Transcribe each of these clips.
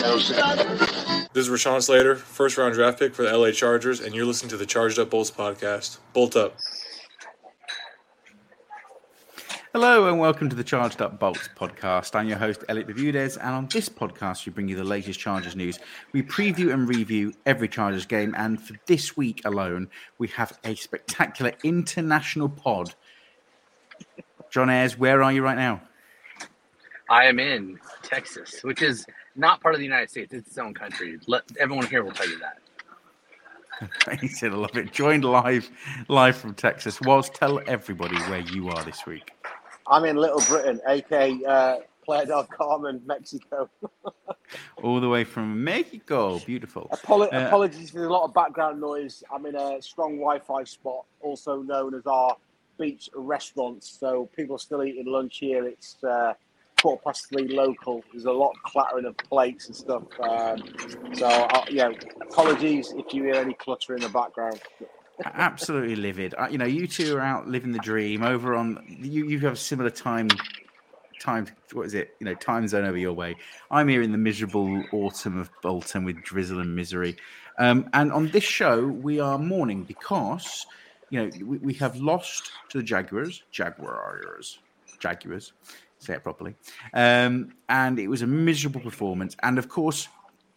This is Rashawn Slater, first round draft pick for the LA Chargers, and you're listening to the Charged Up Bolts podcast. Bolt up. Hello and welcome to the Charged Up Bolts podcast. I'm your host, Elliott Bermudez, and on this podcast, we bring you the latest Chargers news. We preview and review every Chargers game, and for this week alone, we have a spectacular international pod. John Ayers, where are you right now? I am in Texas, which is not part of the United States. It's its own country. Let everyone here will tell you that. Amazing, I love it. Joined live, live from Texas. Was tell everybody where you are this week. I'm in Little Britain, aka uh, Playa del Carmen, Mexico. All the way from Mexico. Beautiful. Apolo- uh, apologies for a lot of background noise. I'm in a strong Wi-Fi spot, also known as our beach restaurant. So people are still eating lunch here. It's uh, quarter past three local. There's a lot of clattering of plates and stuff. Um, so uh, yeah, apologies if you hear any clutter in the background. Absolutely livid. Uh, you know, you two are out living the dream over on. You you have a similar time. Time, what is it? You know, time zone over your way. I'm here in the miserable autumn of Bolton with drizzle and misery. Um, and on this show, we are mourning because, you know, we, we have lost to the Jaguars, Jaguars, Jaguars, say it properly. Um, and it was a miserable performance. And of course,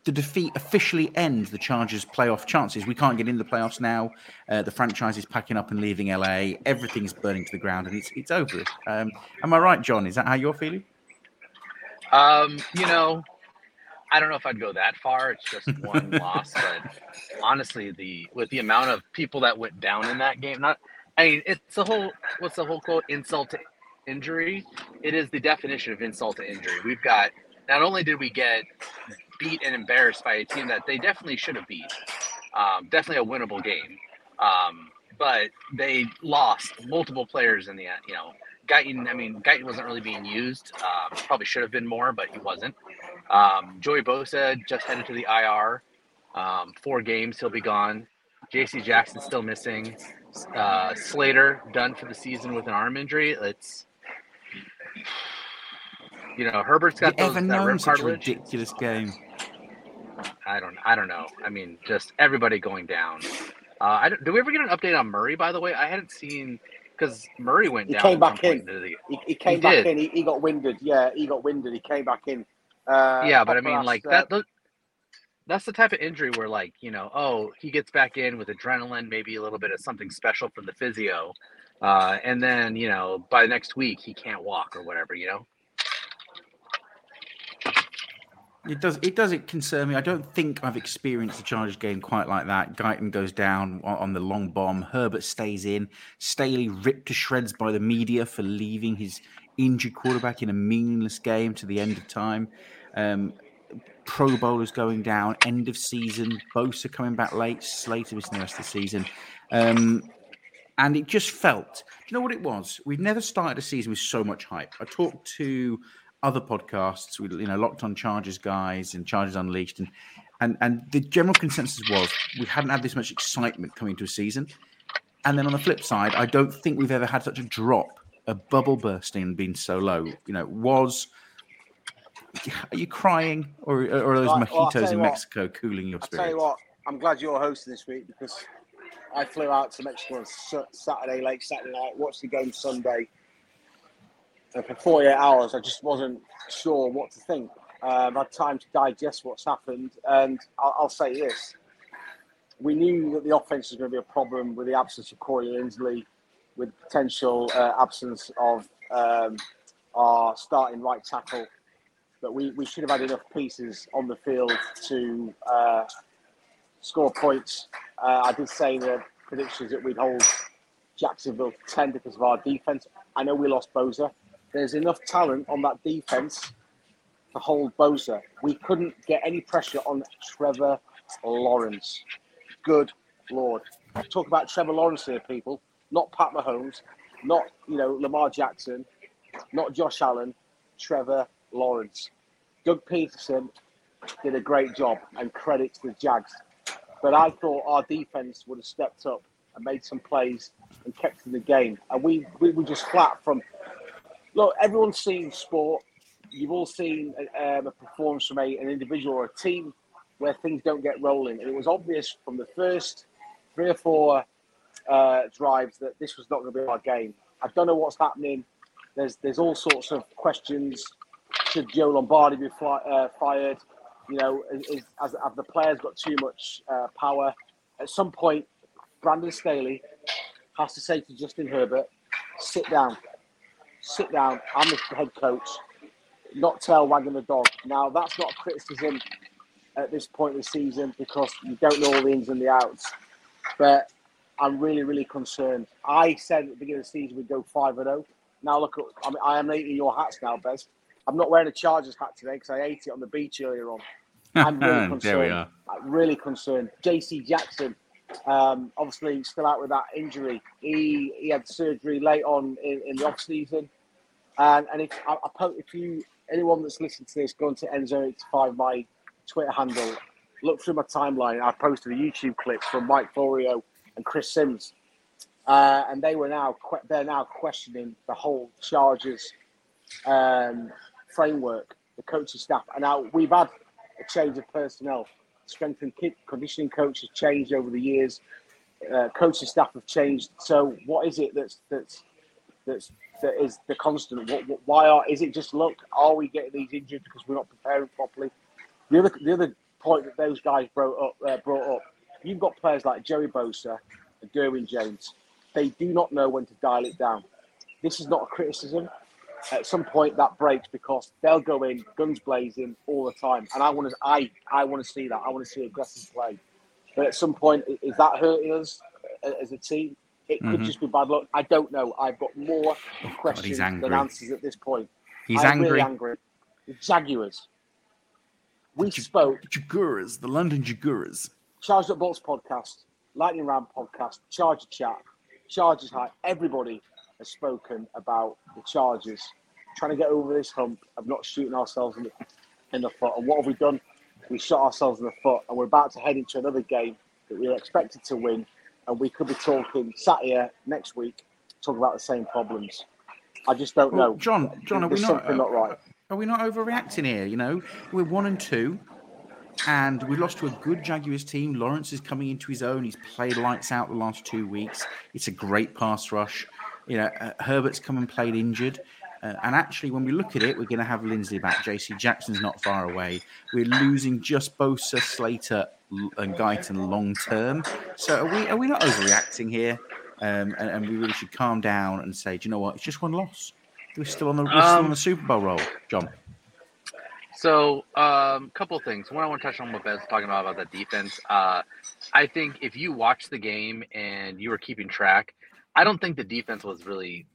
the defeat officially ends the Chargers' playoff chances. We can't get in the playoffs now. Uh, the franchise is packing up and leaving LA. Everything's burning to the ground, and it's it's over. Um, am I right, John? Is that how you're feeling? Um, you know, I don't know if I'd go that far. It's just one loss, but honestly, the with the amount of people that went down in that game, not I mean, it's the whole what's the whole quote? Insult to injury. It is the definition of insult to injury. We've got not only did we get beat and embarrassed by a team that they definitely should have beat, um, definitely a winnable game, um, but they lost multiple players in the end. You know, Guyton. I mean, Guyton wasn't really being used. Um, probably should have been more, but he wasn't. Um, Joey Bosa just headed to the IR. Um, four games, he'll be gone. J.C. Jackson still missing. Uh, Slater done for the season with an arm injury. It's you know, Herbert's got Have those, ever that known rib such a cartilage. ridiculous game? I don't, I don't know. I mean, just everybody going down. Uh, I don't, did we ever get an update on Murray? By the way, I hadn't seen because Murray went He down. came back in. the- He, he came He back did. in. He, he got winded. Yeah, he got winded. He came back in. Uh, yeah, but I mean, Paparazzi, like uh, that. tho- That's the type of injury where, like, you know, oh, he gets back in with adrenaline, maybe a little bit of something special from the physio, uh, and then you know, by next week he can't walk or whatever. You know, It does. It doesn't concern me. I don't think I've experienced the Chargers game quite like that. Guyton goes down on, the long bomb. Herbert stays in. Staley ripped to shreds by the media for leaving his injured quarterback in a meaningless game to the end of time. Um, Pro Bowlers going down. End of season. Bosa coming back late. Slater missing the rest of the season. Um, and it just felt. Do you know what it was? We've never started a season with so much hype. I talked to other podcasts with you know locked on Chargers guys and Chargers Unleashed and and and the general consensus was we hadn't had this much excitement coming to a season. And then on the flip side, I don't think we've ever had such a drop, a bubble bursting and been so low. You know, was are you crying or, or are those Right, well, mojitos you in what. Mexico cooling your I tell you what, I'm glad you're hosting this week because I flew out to Mexico on Saturday, late Saturday night, watched the game Sunday. And for 48 hours, I just wasn't sure what to think. Um, I had time to digest what's happened, and I'll, I'll say this: we knew that the offense was going to be a problem with the absence of Corey Linsley, with potential uh, absence of um, our starting right tackle. But we, we should have had enough pieces on the field to uh, score points. Uh, I did say in the predictions that we'd hold Jacksonville to 10 because of our defense. I know we lost Bosa. There's enough talent on that defense to hold Bosa. We couldn't get any pressure on Trevor Lawrence. Good Lord. Talk about Trevor Lawrence here, people. Not Pat Mahomes, not, you know, Lamar Jackson, not Josh Allen, Trevor Lawrence. Doug Pederson did a great job and credit to the Jags. But I thought our defense would have stepped up and made some plays and kept in the game. And we, we were just flat from look, everyone's seen sport. you've all seen um, a performance from a, an individual or a team where things don't get rolling. And it was obvious from the first three or four uh, drives that this was not going to be our game. I don't know what's happening. There's there's all sorts of questions. Should Joe Lombardi be fly, uh, fired? You know, is, have the players got too much uh, power? At some point, Brandon Staley has to say to Justin Herbert, "Sit down, sit down. I'm the head coach, not tail wagging the dog." Now, that's not criticism at this point in the season because you don't know all the ins and the outs. But I'm really, really concerned. I said at the beginning of the season we'd go five and zero. Now look, I mean, I am eating your hats now, Bez. I'm not wearing a Chargers hat today because I ate it on the beach earlier on. I'm really concerned. there we are. I'm really concerned. J.C. Jackson, um, obviously still out with that injury. He he had surgery late on in, in the off season, and and if I, I, if you anyone that's listening to this, go into Endzone 85, my Twitter handle, look through my timeline. I posted a YouTube clip from Mike Florio and Chris Sims, uh, and they were now they're now questioning the whole Chargers um, framework, the coaching staff, and now we've had a change of personnel. Strength and conditioning coach has changed over the years. Uh, coaching staff have changed. So, what is it that's that's that's that is the constant? What, what, why are is it just look? Are we getting these injuries because we're not preparing properly? The other the other point that those guys brought up uh, brought up you've got players like Joey Bosa and Derwin James. They do not know when to dial it down. This is not a criticism. At some point, that breaks because they'll go in guns blazing all the time, and I want to. I I want to see that. I want to see aggressive play. But at some point, is that hurting us as a team? It could mm-hmm. just be bad luck. I don't know. I've got more oh, questions God, than answers at this point. He's I'm angry. Really angry. The Jaguars. We the spoke. Jaguars, the London Jaguars. Charged Up Bolts podcast, Lightning Round podcast, Charger Chat, Chargers High. Everybody has spoken about the charges, trying to get over this hump of not shooting ourselves in the, in the foot. And what have we done? We shot ourselves in the foot, and we're about to head into another game that we are expected to win. And we could be talking sat here next week, talking about the same problems. I just don't well, know. John, John, are we not, uh, not right? Are we not overreacting here? You know, we're one and two. And we lost to a good Jaguars team. Lawrence is coming into his own. He's played lights out the last two weeks. It's a great pass rush. You know, uh, Herbert's come and played injured. Uh, and actually, when we look at it, we're going to have Linsley back. JC Jackson's not far away. We're losing just Bosa, Slater, and Guyton long term. So are we are we not overreacting here? Um, and, and, we really should calm down and say, do you know what? It's just one loss. We're still on the, we're still on the um, Super Bowl roll, John. So, a um, couple things. One, I want to touch on what Ben's talking about about the defense. Uh, I think if you watch the game and you were keeping track, I don't think the defense was really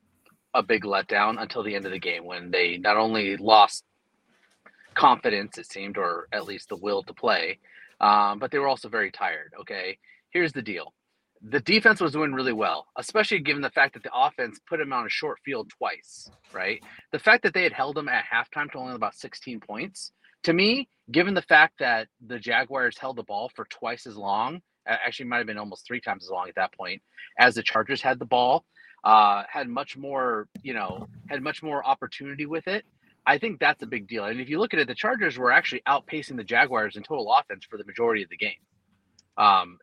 a big letdown until the end of the game when they not only lost confidence, it seemed, or at least the will to play, um, but they were also very tired. Okay, here's the deal the defense was doing really well, especially given the fact that the offense put him on a short field twice, right? The fact that they had held him at halftime to only about 16 points, to me, given the fact that the Jaguars held the ball for twice as long, actually might have been almost three times as long at that point, as the Chargers had the ball, uh, had much more, you know, had much more opportunity with it. I think that's a big deal. And if you look at it, the Chargers were actually outpacing the Jaguars in total offense for the majority of the game. Um,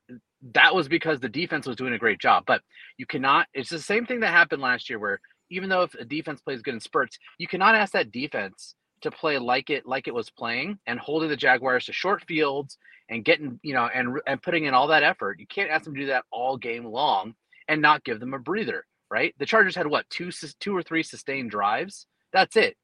that was because the defense was doing a great job. But you cannot, it's the same thing that happened last year where even though if a defense plays good in spurts, you cannot ask that defense to play like it like it was playing and holding the Jaguars to short fields and getting, you know, and and putting in all that effort. You can't ask them to do that all game long and not give them a breather, right? The Chargers had what, two two or three sustained drives? That's it.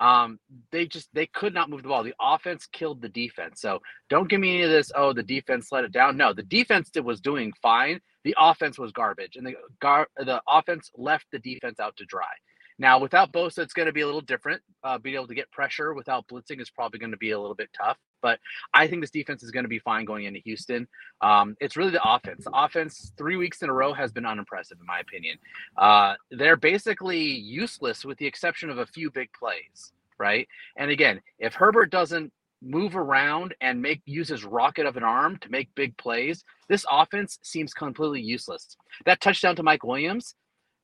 Um, they just they could not move the ball. The offense killed the defense. So don't give me any of this. Oh, the defense let it down. No, the defense was doing fine. The offense was garbage, and the gar- the offense left the defense out to dry. Now, without Bosa, it's going to be a little different. Uh, being able to get pressure without blitzing is probably going to be a little bit tough. But I think this defense is going to be fine going into Houston. Um, it's really the offense. The offense, three weeks in a row, has been unimpressive, in my opinion. Uh, they're basically useless with the exception of a few big plays, right? And again, if Herbert doesn't move around and make use his rocket of an arm to make big plays, this offense seems completely useless. That touchdown to Mike Williams,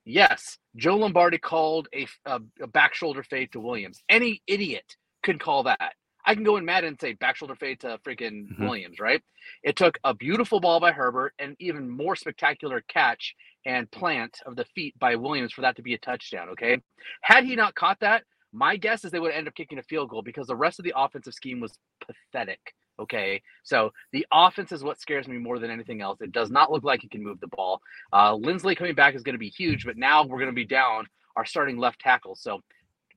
Yes, Joe Lombardi called a, a, a back shoulder fade to Williams. Any idiot could call that. I can go in Madden and say back shoulder fade to freaking Mhm. Williams, right? It took a beautiful ball by Herbert and even more spectacular catch and plant of the feet by Williams for that to be a touchdown. Okay. Had he not caught that, my guess is they would end up kicking a field goal because the rest of the offensive scheme was pathetic. Okay. So the offense is what scares me more than anything else. It does not look like he can move the ball. Uh, Linsley coming back is going to be huge, but now we're going to be down our starting left tackle. So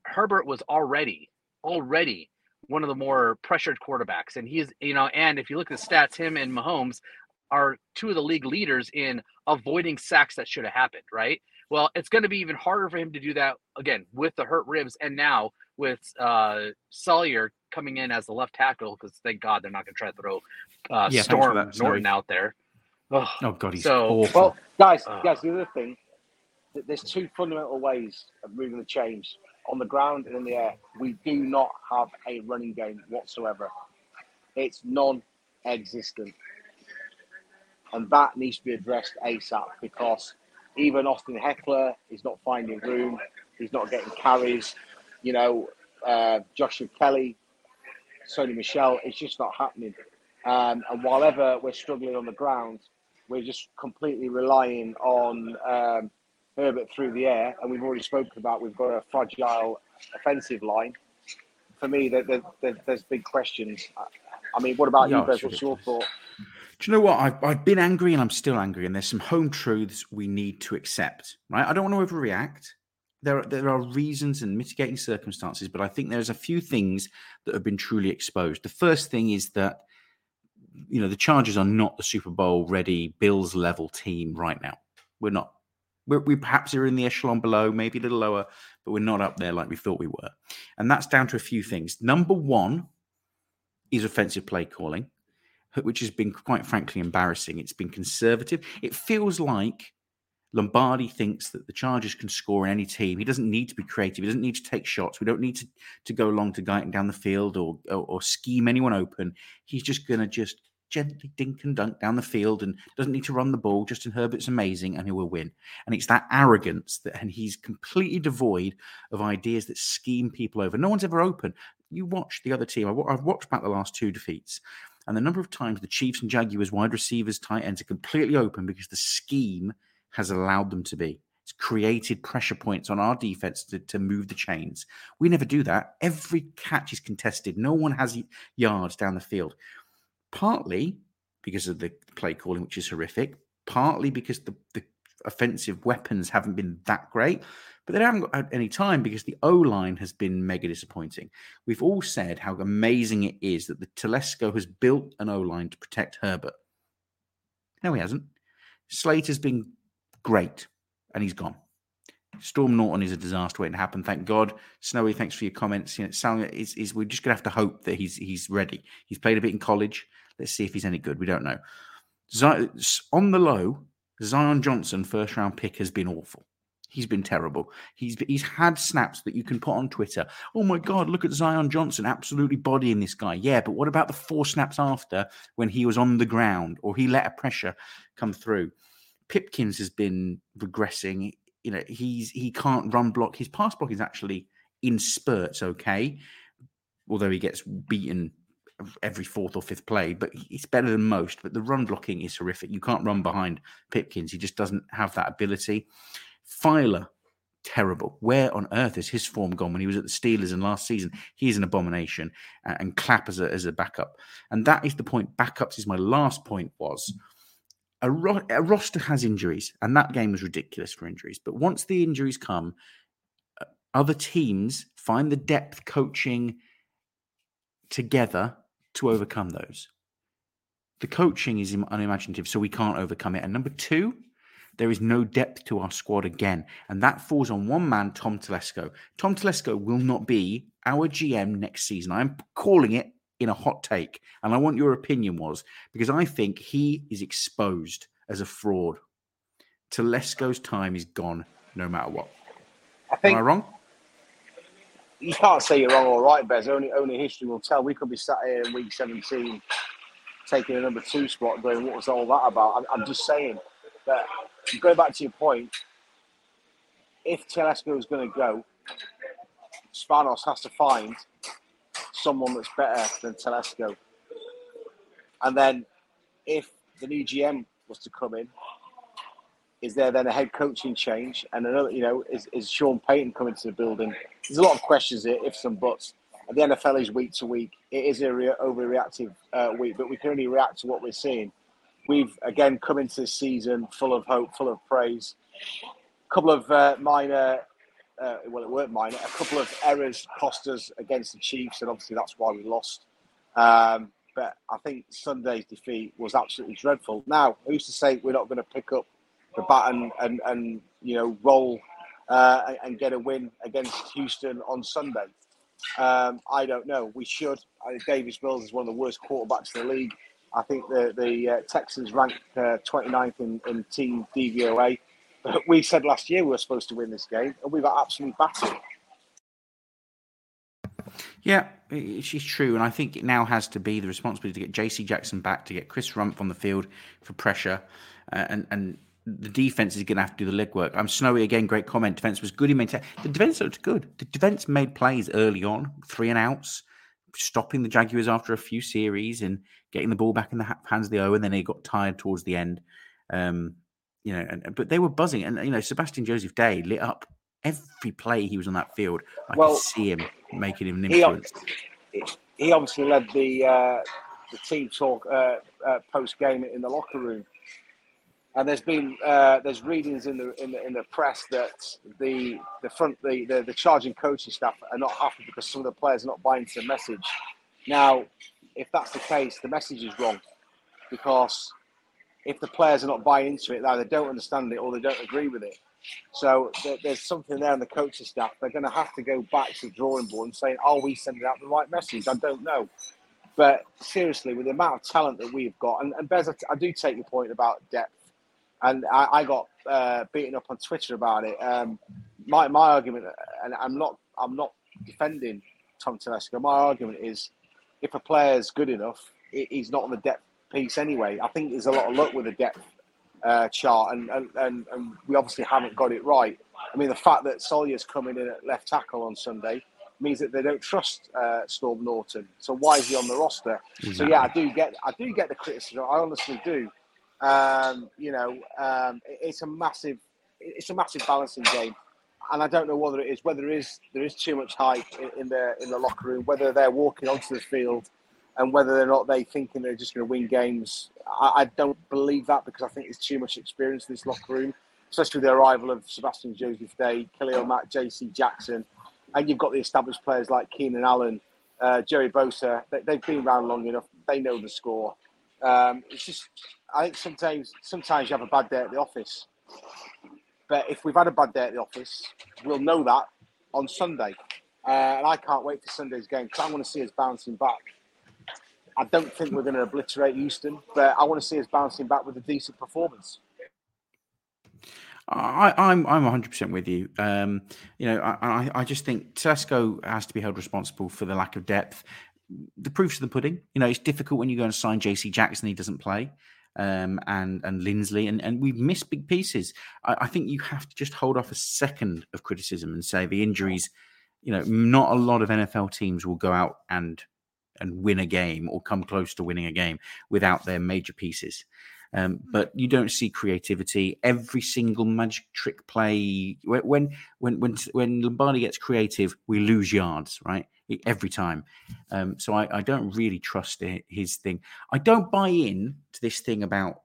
Herbert was already, already one of the more pressured quarterbacks. And he's, you know, and if you look at the stats, him and Mahomes are two of the league leaders in avoiding sacks that should have happened, right? Well, it's going to be even harder for him to do that again with the hurt ribs and now with uh Salyer coming in as the left tackle because thank God they're not going to try to throw uh, Yeah, Storm that, Norton out there. Ugh. Oh god, he's So, awful. Well, guys, Uh. guys, the other thing, there's two fundamental ways of moving the chains on the ground and in the air. We do not have a running game whatsoever. It's non-existent, and that needs to be addressed ASAP because even Austin Ekeler is not finding room. He's not getting carries. You know, uh, Joshua Kelley, Sony Michel, it's just not happening. Um, and while ever we're struggling on the ground, we're just completely relying on um, Herbert through the air. And we've already spoken about we've got a fragile offensive line. For me, there, there, there, there's big questions. I, mean, what about Yeah, you, Bez? What's your thought? Do you know what? I've, I've been angry and I'm still angry, and there's some home truths we need to accept, right? I don't want to overreact. There, are- there are reasons and mitigating circumstances, but I think there's a few things that have been truly exposed. The first thing is that, you know, the Chargers are not the Super Bowl ready Bills level team right now. We're not. We're, we perhaps are in the echelon below, maybe a little lower, but we're not up there like we thought we were. And that's down to a few things. Number one is offensive play calling which has been quite frankly embarrassing. It's been conservative. It feels like Lombardi thinks that the Chargers can score in any team. He doesn't need to be creative. He doesn't need to take shots. We don't need to, to go along to guide down the field or, or, or scheme anyone open. He's just going to just gently dink and dunk down the field and doesn't need to run the ball. Justin Herbert's amazing and he will win. And it's that arrogance that, and he's completely devoid of ideas that scheme people over. No one's ever open. You watch the other team. I've watched back the last two defeats. And the number of times the Chiefs and Jaguars wide receivers, tight ends are completely open because the scheme has allowed them to be. It's created pressure points on our defense to, to move the chains. We never do that. Every catch is contested. No one has yards down the field. Partly because of the play calling, which is horrific. Partly because the, the offensive weapons haven't been that great. But they haven't got any time because the O line has been mega disappointing. We've all said how amazing it is that the Telesco has built an O line to protect Herbert. No, he hasn't. Slater's been great, and he's gone. Storm Norton is a disaster waiting to happen. Thank God. Snowy, thanks for your comments. You know, Sal, is, is we're just gonna have to hope that he's he's ready. He's played a bit in college. Let's see if he's any good. We don't know. Zi- on the low, Zion Johnson, first round pick, has been awful. He's been terrible. He's he's had snaps that you can put on Twitter. Oh my God, look at Zion Johnson absolutely bodying this guy. Yeah, but what about the four snaps after when he was on the ground or he let a pressure come through? Pipkins has been regressing. You know, he's he can't run block. His pass block is actually in spurts okay, although he gets beaten every fourth or fifth play, but it's better than most. But the run blocking is horrific. You can't run behind Pipkins. He just doesn't have that ability. Feiler, terrible. Where on earth is his form gone when he was at the Steelers and last season? He is an abomination. a- And Clapp as a, as a backup. And that is the point. Backups is my last point was a, ro- a roster has injuries, and that game was ridiculous for injuries. But once the injuries come, uh, other teams find the depth coaching together to overcome those. The coaching is unimaginative, so we can't overcome it. And number two, there is no depth to our squad again. And that falls on one man, Tom Telesco. Tom Telesco will not be our GM next season. I'm calling it in a hot take. And I want your opinion was because I think he is exposed as a fraud. Telesco's time is gone no matter what. I Am I wrong? You can't say you're wrong or right, Bez. Only only history will tell. We could be sat here in week 17 taking a number two spot, going, "What was all that about?" I'm, I'm just saying that going back to your point, if Telesco is going to go, Spanos has to find someone that's better than Telesco. And then if the new GM was to come in, is there then a head coaching change? And another, you know, is, is Sean Payton coming to the building? There's a lot of questions here, ifs and buts. And the NFL is week to week. It is a re- overreactive uh, week, but we can only react to what we're seeing. We've again come into this season full of hope, full of praise. A couple of uh, minor, uh, well, it weren't minor, a couple of errors cost us against the Chiefs, and obviously that's why we lost. Um, but I think Sunday's defeat was absolutely dreadful. Now, who's to say we're not going to pick up the baton and, and you know roll uh, and get a win against Houston on Sunday? Um, I don't know. We should. I Davis Mills is one of the worst quarterbacks in the league. I think the the uh, Texans ranked uh, 29th in, in team DVOA. But we said last year we were supposed to win this game, and we got absolutely battered. Yeah, it's true, and I think it now has to be the responsibility to get J.C. Jackson back, to get Chris Rumph on the field for pressure, uh, and and the defense is going to have to do the legwork. I'm Snowy again. Great comment. Defense was good. He maintained the defense looked good. The defense made plays early on, three and outs, stopping the Jaguars after a few series and getting the ball back in the hands of the O. And then they got tired towards the end. Um, you know, and, but they were buzzing, and you know, Sebastian Joseph Day lit up every play he was on that field. I well, could see him making him an influence. He, he obviously led the uh, the team talk uh, uh, post game in the locker room, and there's been uh, there's readings in the, in the in the press that the the front the, the the charging coaching staff are not happy because some of the players are not buying into the message. Now, if that's the case, the message is wrong because if the players are not buying into it, either they don't understand it or they don't agree with it. So there's something there in the coaching staff. They're going to have to go back to the drawing board and say, "Are we sending out the right message?" I don't know, but seriously, with the amount of talent that we've got, and, and Bez, I do take your point about depth, and I, I got uh, beaten up on Twitter about it. Um, my my argument, and I'm not I'm not defending Tom Telesco. My argument is, if a player's good enough, he's not on the depth piece anyway. I think there's a lot of luck with the depth uh, chart, and, and, and, and, we obviously haven't got it right. I mean, the fact that Salyer's coming in at left tackle on Sunday means that they don't trust uh, Storm Norton. So why is he on the roster? Exactly. So yeah, I do get I do get the criticism. I honestly do. Um, you know, um, it's a massive it's a massive balancing game, and I don't know whether it is whether there is there is too much hype in, in the in the locker room, whether they're walking onto the field and whether or not they thinking they're just going to win games, I, I, don't believe that because I think there's too much experience in this locker room, especially with the arrival of Sebastian Joseph Day, Khalil Mack, J.C. Jackson, and you've got the established players like Keenan Allen, uh, Jerry Bosa. They, have been around long enough; they know the score. Um, it's just, I think sometimes sometimes you have a bad day at the office, but if we've had a bad day at the office, we'll know that on Sunday. Uh, and I can't wait for Sunday's game because I want to see us bouncing back. I don't think we're going to obliterate Houston, but I want to see us bouncing back with a decent performance. I, am I'm 100 percent with you. Um, you know, I, I just think Tesco has to be held responsible for the lack of depth. The proof's in the pudding. You know, it's difficult when you go and sign JC Jackson, he doesn't play, um, and and Linsley, and, and we've missed big pieces. I, I think you have to just hold off a second of criticism and say the injuries. You know, not a lot of NFL teams will go out and and win a game or come close to winning a game without their major pieces. Um, hmm. but you don't see creativity. Every single magic trick play, when when when when Lombardi gets creative, we lose yards, right? Every time. Um, so I, I, don't really trust his thing. I don't buy in to this thing about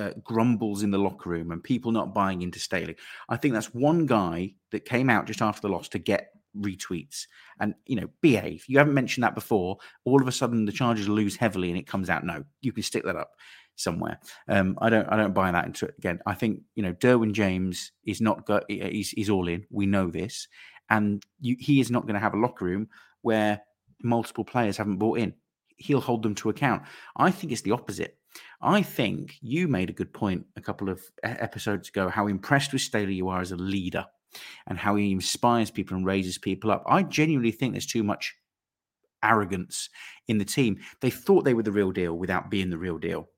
uh, grumbles in the locker room and people not buying into Staley. I think that's one guy that came out just after the loss to get retweets and you know behave. You haven't mentioned that before. All of a sudden the charges lose heavily and it comes out. No you can stick that up somewhere. Um i don't i don't buy that into it. Again i think you know derwin james is not got he's, he's all in. We know this. And you, he is not going to have a locker room where multiple players haven't bought in he'll hold them to account i think it's the opposite I think you made a good point a couple of episodes ago how impressed with Staley you are as a leader and how he inspires people and raises people up. I genuinely think there's too much arrogance in the team. They thought they were the real deal without being the real deal.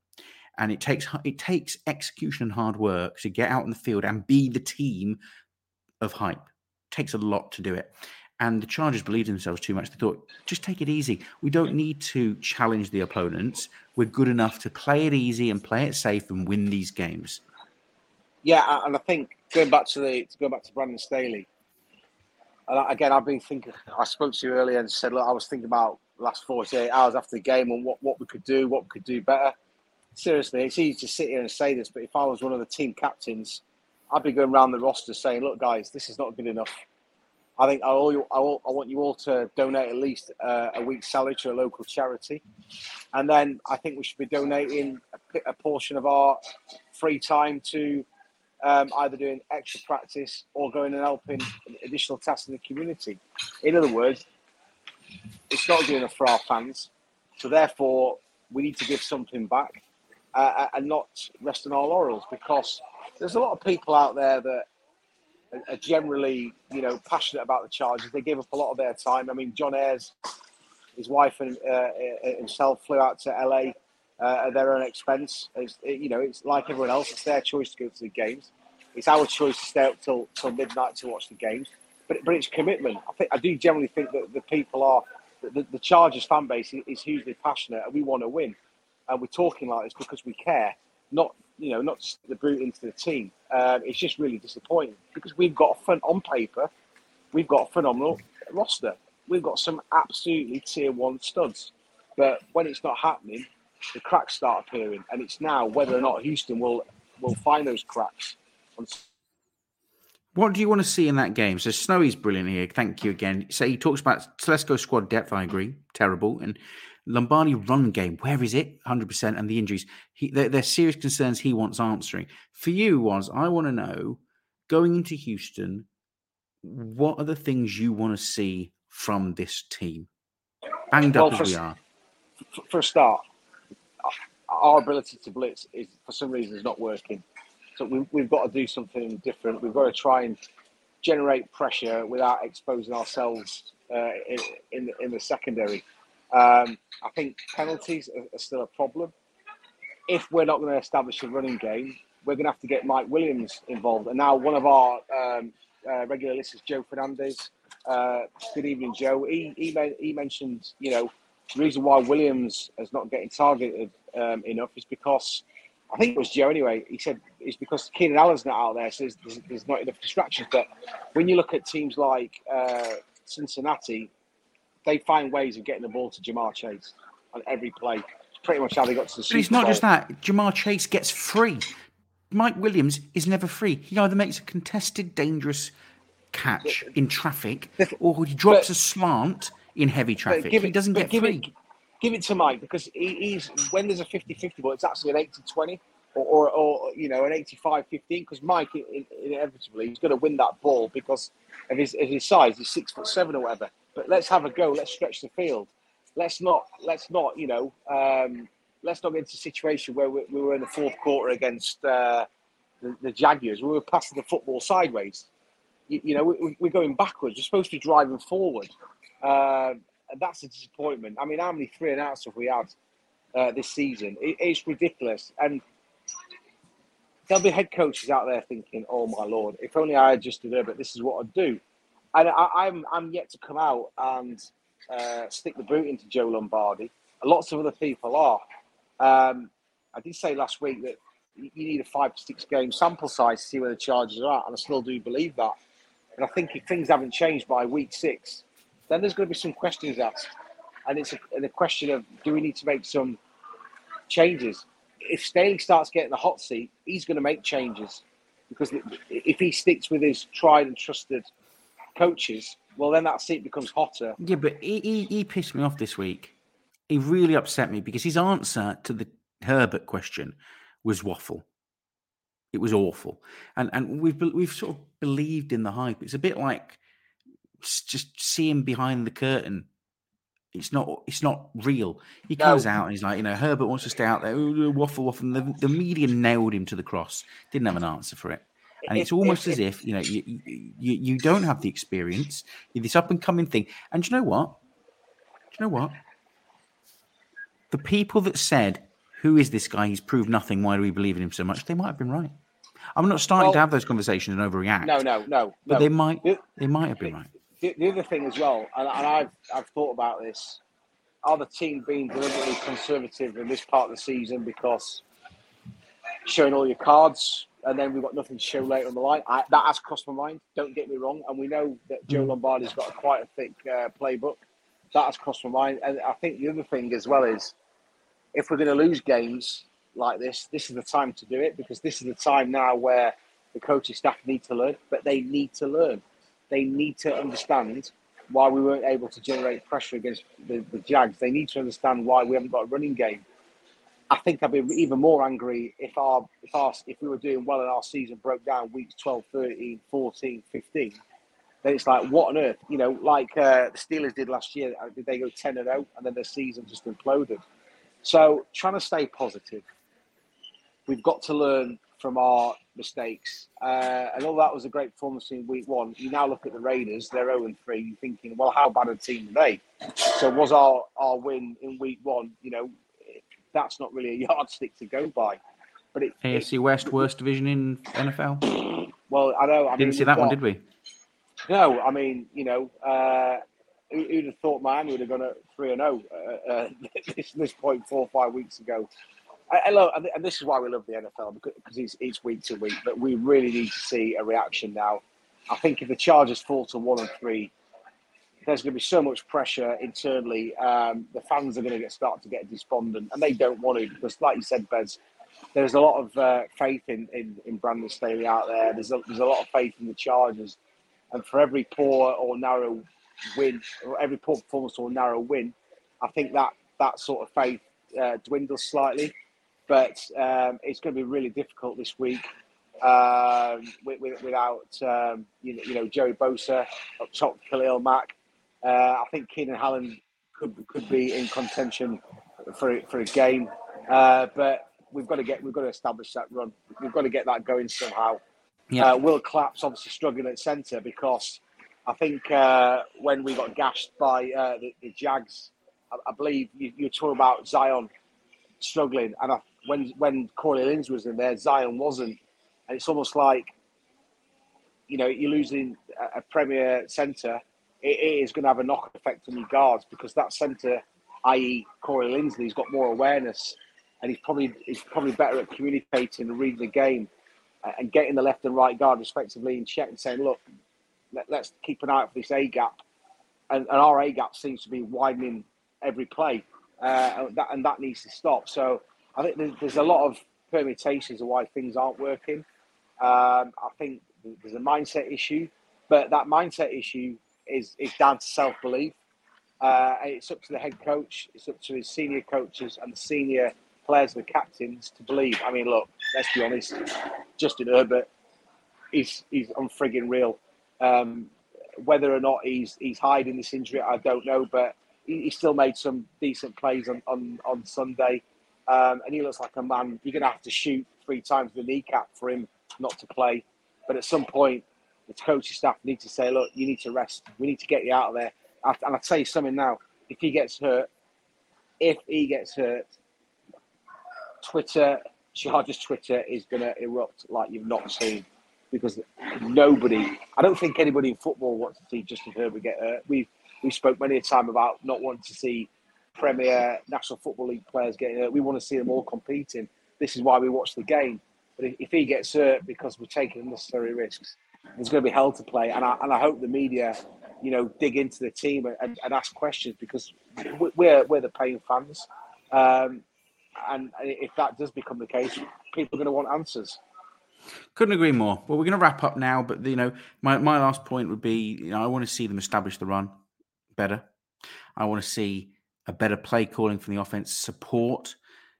And it takes it takes execution and hard work to get out in the field and be the team of hype. takes a lot to do it. And the Chargers believed in themselves too much. They thought, just take it easy. We don't need to challenge the opponents. We're good enough to play it easy and play it safe and win these games. Yeah, and I think going back to the to go back to Brandon Staley. And again, I've been thinking. I spoke to you earlier and said, look, I was thinking about last 48 hours after the game and what, what we could do, what we could do better. Seriously, it's easy to sit here and say this, but if I was one of the team captains, I'd be going around the roster saying, look, guys, this is not good enough. I think I, all, I, want you all to donate at least uh, a week's salary to a local charity. And then I think we should be donating a, a portion of our free time to um, either doing extra practice or going and helping additional tasks in the community. In other words, it's not good enough for our fans. So therefore, we need to give something back uh, and not rest on our laurels because there's a lot of people out there that are generally, you know, passionate about the Chargers. They give up a lot of their time. I mean, John Ayers, his wife and uh, himself flew out to LA uh, at their own expense. It's, it, you know, it's like everyone else. It's their choice to go to the games. It's our choice to stay up till, till midnight to watch the games. But, but it's commitment. I think I do generally think that the people are the, the Chargers fan base is hugely passionate, and we want to win. And we're talking like this because we care, not you know, not the brute into the team. Um, it's just really disappointing because we've got a fun on paper, we've got a phenomenal roster. We've got some absolutely tier one studs, but when it's not happening, the cracks start appearing, and it's now whether or not Houston will will find those cracks. What do you want to see in that game? So Snowy's brilliant here. Thank you again. So he talks about Telesco squad depth. I agree, terrible. And Lombardi run game. Where is it? Hundred percent. And the injuries. He, they're, they're, serious concerns. He wants answering. For you, was I want to know going into Houston. What are the things you want to see from this team? Banged well, up as we are. For a start, our ability to blitz is for some reason is not working. So we, we've got to do something different. We've got to try and generate pressure without exposing ourselves uh, in, in, the, in the secondary. Um, I think penalties are, are, still a problem. If we're not going to establish a running game, we're going to have to get Mike Williams involved. And now one of our um, uh, regular listeners, Joe Fernandez. Uh, good evening, Joe. He, he, he mentioned, you know, the reason why Williams is not getting targeted um, enough is because I think it was Joe anyway. He said it's because Keenan Allen's not out there, so there's, there's not enough distractions. But when you look at teams like uh, Cincinnati, they find ways of getting the ball to Ja'Marr Chase on every play. It's pretty much how they got to the. But it's not just that. Ja'Marr Chase gets free. Mike Williams is never free. He either makes a contested, dangerous catch in traffic, or he drops but, a slant in heavy traffic. It, he doesn't get free. It, give it to Mike because he, he's when there's a 50-50 ball, it's actually an 80-20 or, or, or you know an 85-15 because Mike inevitably he's going to win that ball because of his, of his size. He's six foot seven or whatever. But let's have a go. Let's stretch the field. Let's not let's not you know um, let's not get into a situation where we, we were in the fourth quarter against uh, the, the, Jaguars. We were passing the football sideways. You, you know we, we're going backwards. We're supposed to be driving forward. Uh, and that's a disappointment. I mean, how many three and outs have we had uh, this season? It, it's ridiculous. And there'll be head coaches out there thinking, "Oh my lord, if only I had just did it, but this is what I'd do." And I, am I'm, I'm yet to come out and uh, stick the boot into Joe Lombardi. Lots of other people are. Um, I did say last week that you need a five to six game sample size to see where the Chargers are at, and I still do believe that. And I think if things haven't changed by week six, then there's going to be some questions asked. And it's a, and a question of do we need to make some changes? If Staley starts getting the hot seat, he's going to make changes because if he sticks with his tried and trusted coaches, well, then that seat becomes hotter. Yeah, but he, he, he pissed me off this week. He really upset me because his answer to the Herbert question was waffle. It was awful, and and we've we've sort of believed in the hype. It's a bit like just seeing behind the curtain. It's not. It's not real. He comes no. out and he's like, you know, Herbert wants to stay out there. Waffle, waffle. And the, the media nailed him to the cross. Didn't have an answer for it. And it's almost as if you know you, you you don't have the experience. You're this up and coming thing. And you know what? Do you know what? The people that said, "Who is this guy? He's proved nothing. Why do we believe in him so much?" They might have been right. I'm not starting Well- to have those conversations and overreact. No, no, no, but no. they might. The- They might have been right. the, the other thing as well, and, and I've I've thought about this: are the team being deliberately conservative in this part of the season because showing all your cards, and then we've got nothing to show later on the line? I, that has crossed my mind. Don't get me wrong, and we know that Joe Lombardi's got a, quite a thick uh, playbook. That has crossed my mind, and I think the other thing as well is if we're going to lose games like this, this is the time to do it because this is the time now where the coaching staff need to learn, but they need to learn they need to understand why we weren't able to generate pressure against the, the Jags. They need to understand why we haven't got a running game. I think I'd be even more angry if our if our if we were doing well and our season broke down weeks 12, 13, 14, 15. Then it's like, what on earth? You know, like uh, the Steelers did last year. uh, Did they go 10 and 0 and then their season just imploded? So trying to stay positive. We've got to learn from our mistakes. Uh, and all that was a great performance in week one. You now look at the Raiders, they're 0 and 3. You're thinking, well, how bad a team are they? So was our, our win in week one, you know, that's not really a yardstick to go by. But it, it AFC West, worst division in NFL. well, I know. I Didn't mean, see that one, did we? No, I mean, you know, uh, who, who'd have thought Miami would have gone at three and zero uh, uh, this this point four or five weeks ago? I, I and and this is why we love the NFL because, because it's, it's week to week. But we really need to see a reaction now. I think if the Chargers fall to one and three, there's going to be so much pressure internally. Um, the fans are going to get start to get despondent, and they don't want to because, like you said, Bez, there's a lot of uh, faith in, in in Brandon Staley out there. There's a, there's a lot of faith in the Chargers, and for every poor or narrow win, or every poor performance or narrow win, I think that that sort of faith uh, dwindles slightly. But um, it's going to be really difficult this week um, with, with, without um, you, know, you know Joey Bosa up top, Khalil Mack. Uh, I think Keenan Allen could could be in contention for for a game, uh, but we've got to get we've got to establish that run. We've got to get that going somehow. Yeah. Uh, Will Clapp's obviously struggling at centre because I think uh, when we got gashed by uh, the, the Jags, I, I believe you, you were talking about Zion struggling, and I, when when Corey Lins was in there, Zion wasn't, and it's almost like you know you're losing a, a premier centre. It, is going to have a knock effect on your guards because that centre, i.e. Corey Linsley, has got more awareness, and he's probably he's probably better at communicating and reading the game and getting the left and right guard respectively in check and saying, look, let, us keep an eye out for this A gap. And, and our A gap seems to be widening every play, uh, and, that, and that needs to stop. So I think there's, there's a lot of permutations of why things aren't working. Um, I think there's a mindset issue, but that mindset issue is, is down to self belief. Uh, it's up to the head coach, it's up to his senior coaches and the senior players, the captains, to believe. I mean, look, let's be honest, Justin Herbert, he's he's unfrigging real. Um, whether or not he's he's hiding this injury, I don't know, but he, he still made some decent plays on on, on Sunday, um, and he looks like a man. You're going to have to shoot three times the kneecap for him not to play. But at some point, the coaching staff need to say, look, you need to rest. We need to get you out of there. And I'll tell you something now. If he gets hurt, if he gets hurt, Twitter, Chargers Twitter is going to erupt like you've not seen because nobody, I don't think anybody in football wants to see Justin Herbert get hurt. We've, we spoke many a time about not wanting to see Premier National Football League players getting hurt. We want to see them all competing. This is why we watch the game. But if, if he gets hurt because we're taking unnecessary risks, there's going to be hell to play. And I, and I hope the media, you know, dig into the team and, and ask questions because we're, we're the paying fans. Um, and if that does become the case, people are going to want answers. Couldn't agree more. Well, we're going to wrap up now, but you know, my, my last point would be, you know, I want to see them establish the run better. I want to see a better play calling from the offense, support,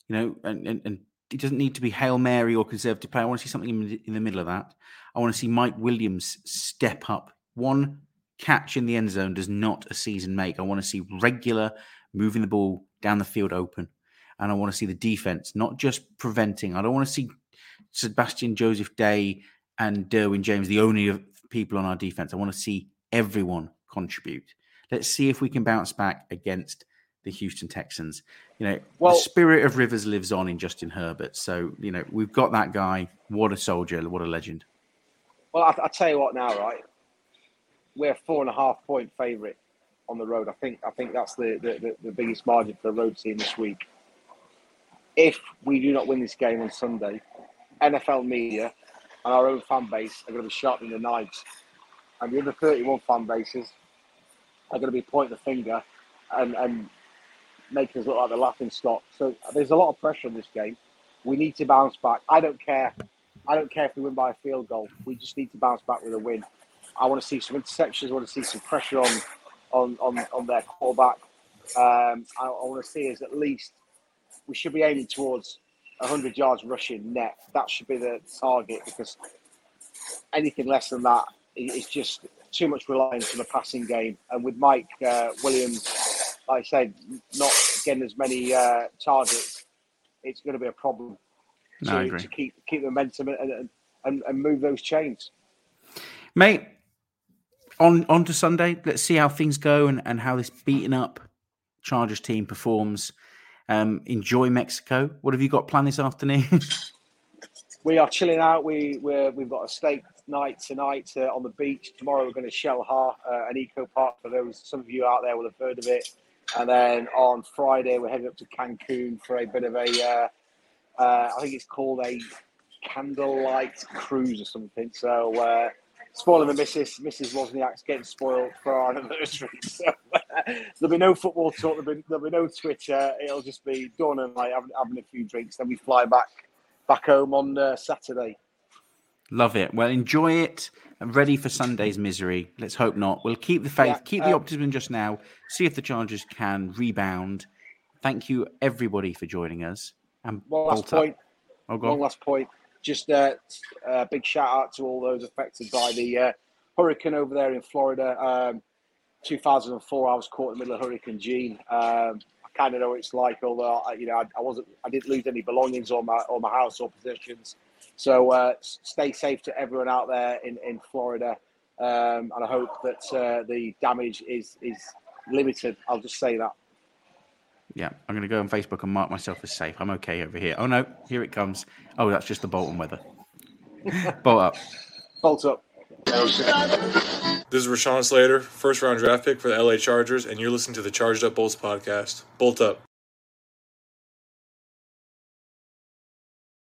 you know, and, and, and it doesn't need to be hail mary or conservative play. I want to see something in, in the middle of that. I want to see Mike Williams step up. One catch in the end zone does not a season make. I want to see regular moving the ball down the field open, and I want to see the defense not just preventing. I don't want to see Sebastian Joseph Day and Derwin James, the only people on our defense. I want to see everyone contribute. Let's see if we can bounce back against the Houston Texans. You know, Well- the spirit of Rivers lives on in Justin Herbert. So, you know, we've got that guy. What a soldier. What a legend. Well, I, I tell you what now, right? We're four and a half point favourite on the road. I think I think that's the, the, the, biggest margin for the road team this week. If we do not win this game on Sunday, NFL media and our own fan base are going to be sharpening the knives, and the other 31 fan bases are going to be pointing the finger and, and making us look like the laughing stock. So there's a lot of pressure on this game. We need to bounce back. I don't care I don't care if we win by a field goal. We just need to bounce back with a win. I want to see some interceptions. I want to see some pressure on on on, on their quarterback. Um, I, I want to see is at least we should be aiming towards 100 yards rushing net. That should be the target because anything less than that is just too much reliance on the passing game. And with Mike uh, Williams, like I said, not getting as many uh, targets, it's going to be a problem No, I to, agree. to keep keep the momentum and, and, and, move those chains. Mate, on on to Sunday. Let's see how things go and, and how this beaten up Chargers team performs. Um, enjoy Mexico. What have you got planned this afternoon? We are chilling out. We we're, we've got a steak night tonight uh, on the beach. Tomorrow we're going to Xel-Há, uh, an eco park for those. Some of you out there will have heard of it. And then on Friday we're heading up to Cancun for a bit of a, uh, uh, I think it's called a candlelight cruise or something. So uh, spoiling the missus, Mrs. Wozniak's getting spoiled for our anniversary. So there'll be no football talk. There'll be, there'll be no Twitter. It'll just be Dawn and like having, having a few drinks. Then we fly back back home on uh, Saturday. Love it. Well, enjoy it. I'm ready for Sunday's misery. Let's hope not. We'll keep the faith, Yeah, keep the um, optimism just now. See if the Chargers can rebound. Thank you, everybody, for joining us. And One last bolt up. point. Oh, One on. last point. Just a uh, uh, big shout out to all those affected by the uh, hurricane over there in Florida. Um, 2004, I was caught in the middle of Hurricane Jeanne. Um, I kind of know what it's like, although I, you know I, I wasn't, I didn't lose any belongings or my or my house or possessions. So uh, stay safe to everyone out there in in Florida, um, and I hope that uh, the damage is is limited. I'll just say that. Yeah, I'm going to go on Facebook and mark myself as safe. I'm okay over here. Oh, no, here it comes. Oh, that's just the Bolton weather. Bolt up. Bolt up. This is Rashawn Slater, first round draft pick for the LA Chargers, and you're listening to the Charged Up Bolts podcast. Bolt up.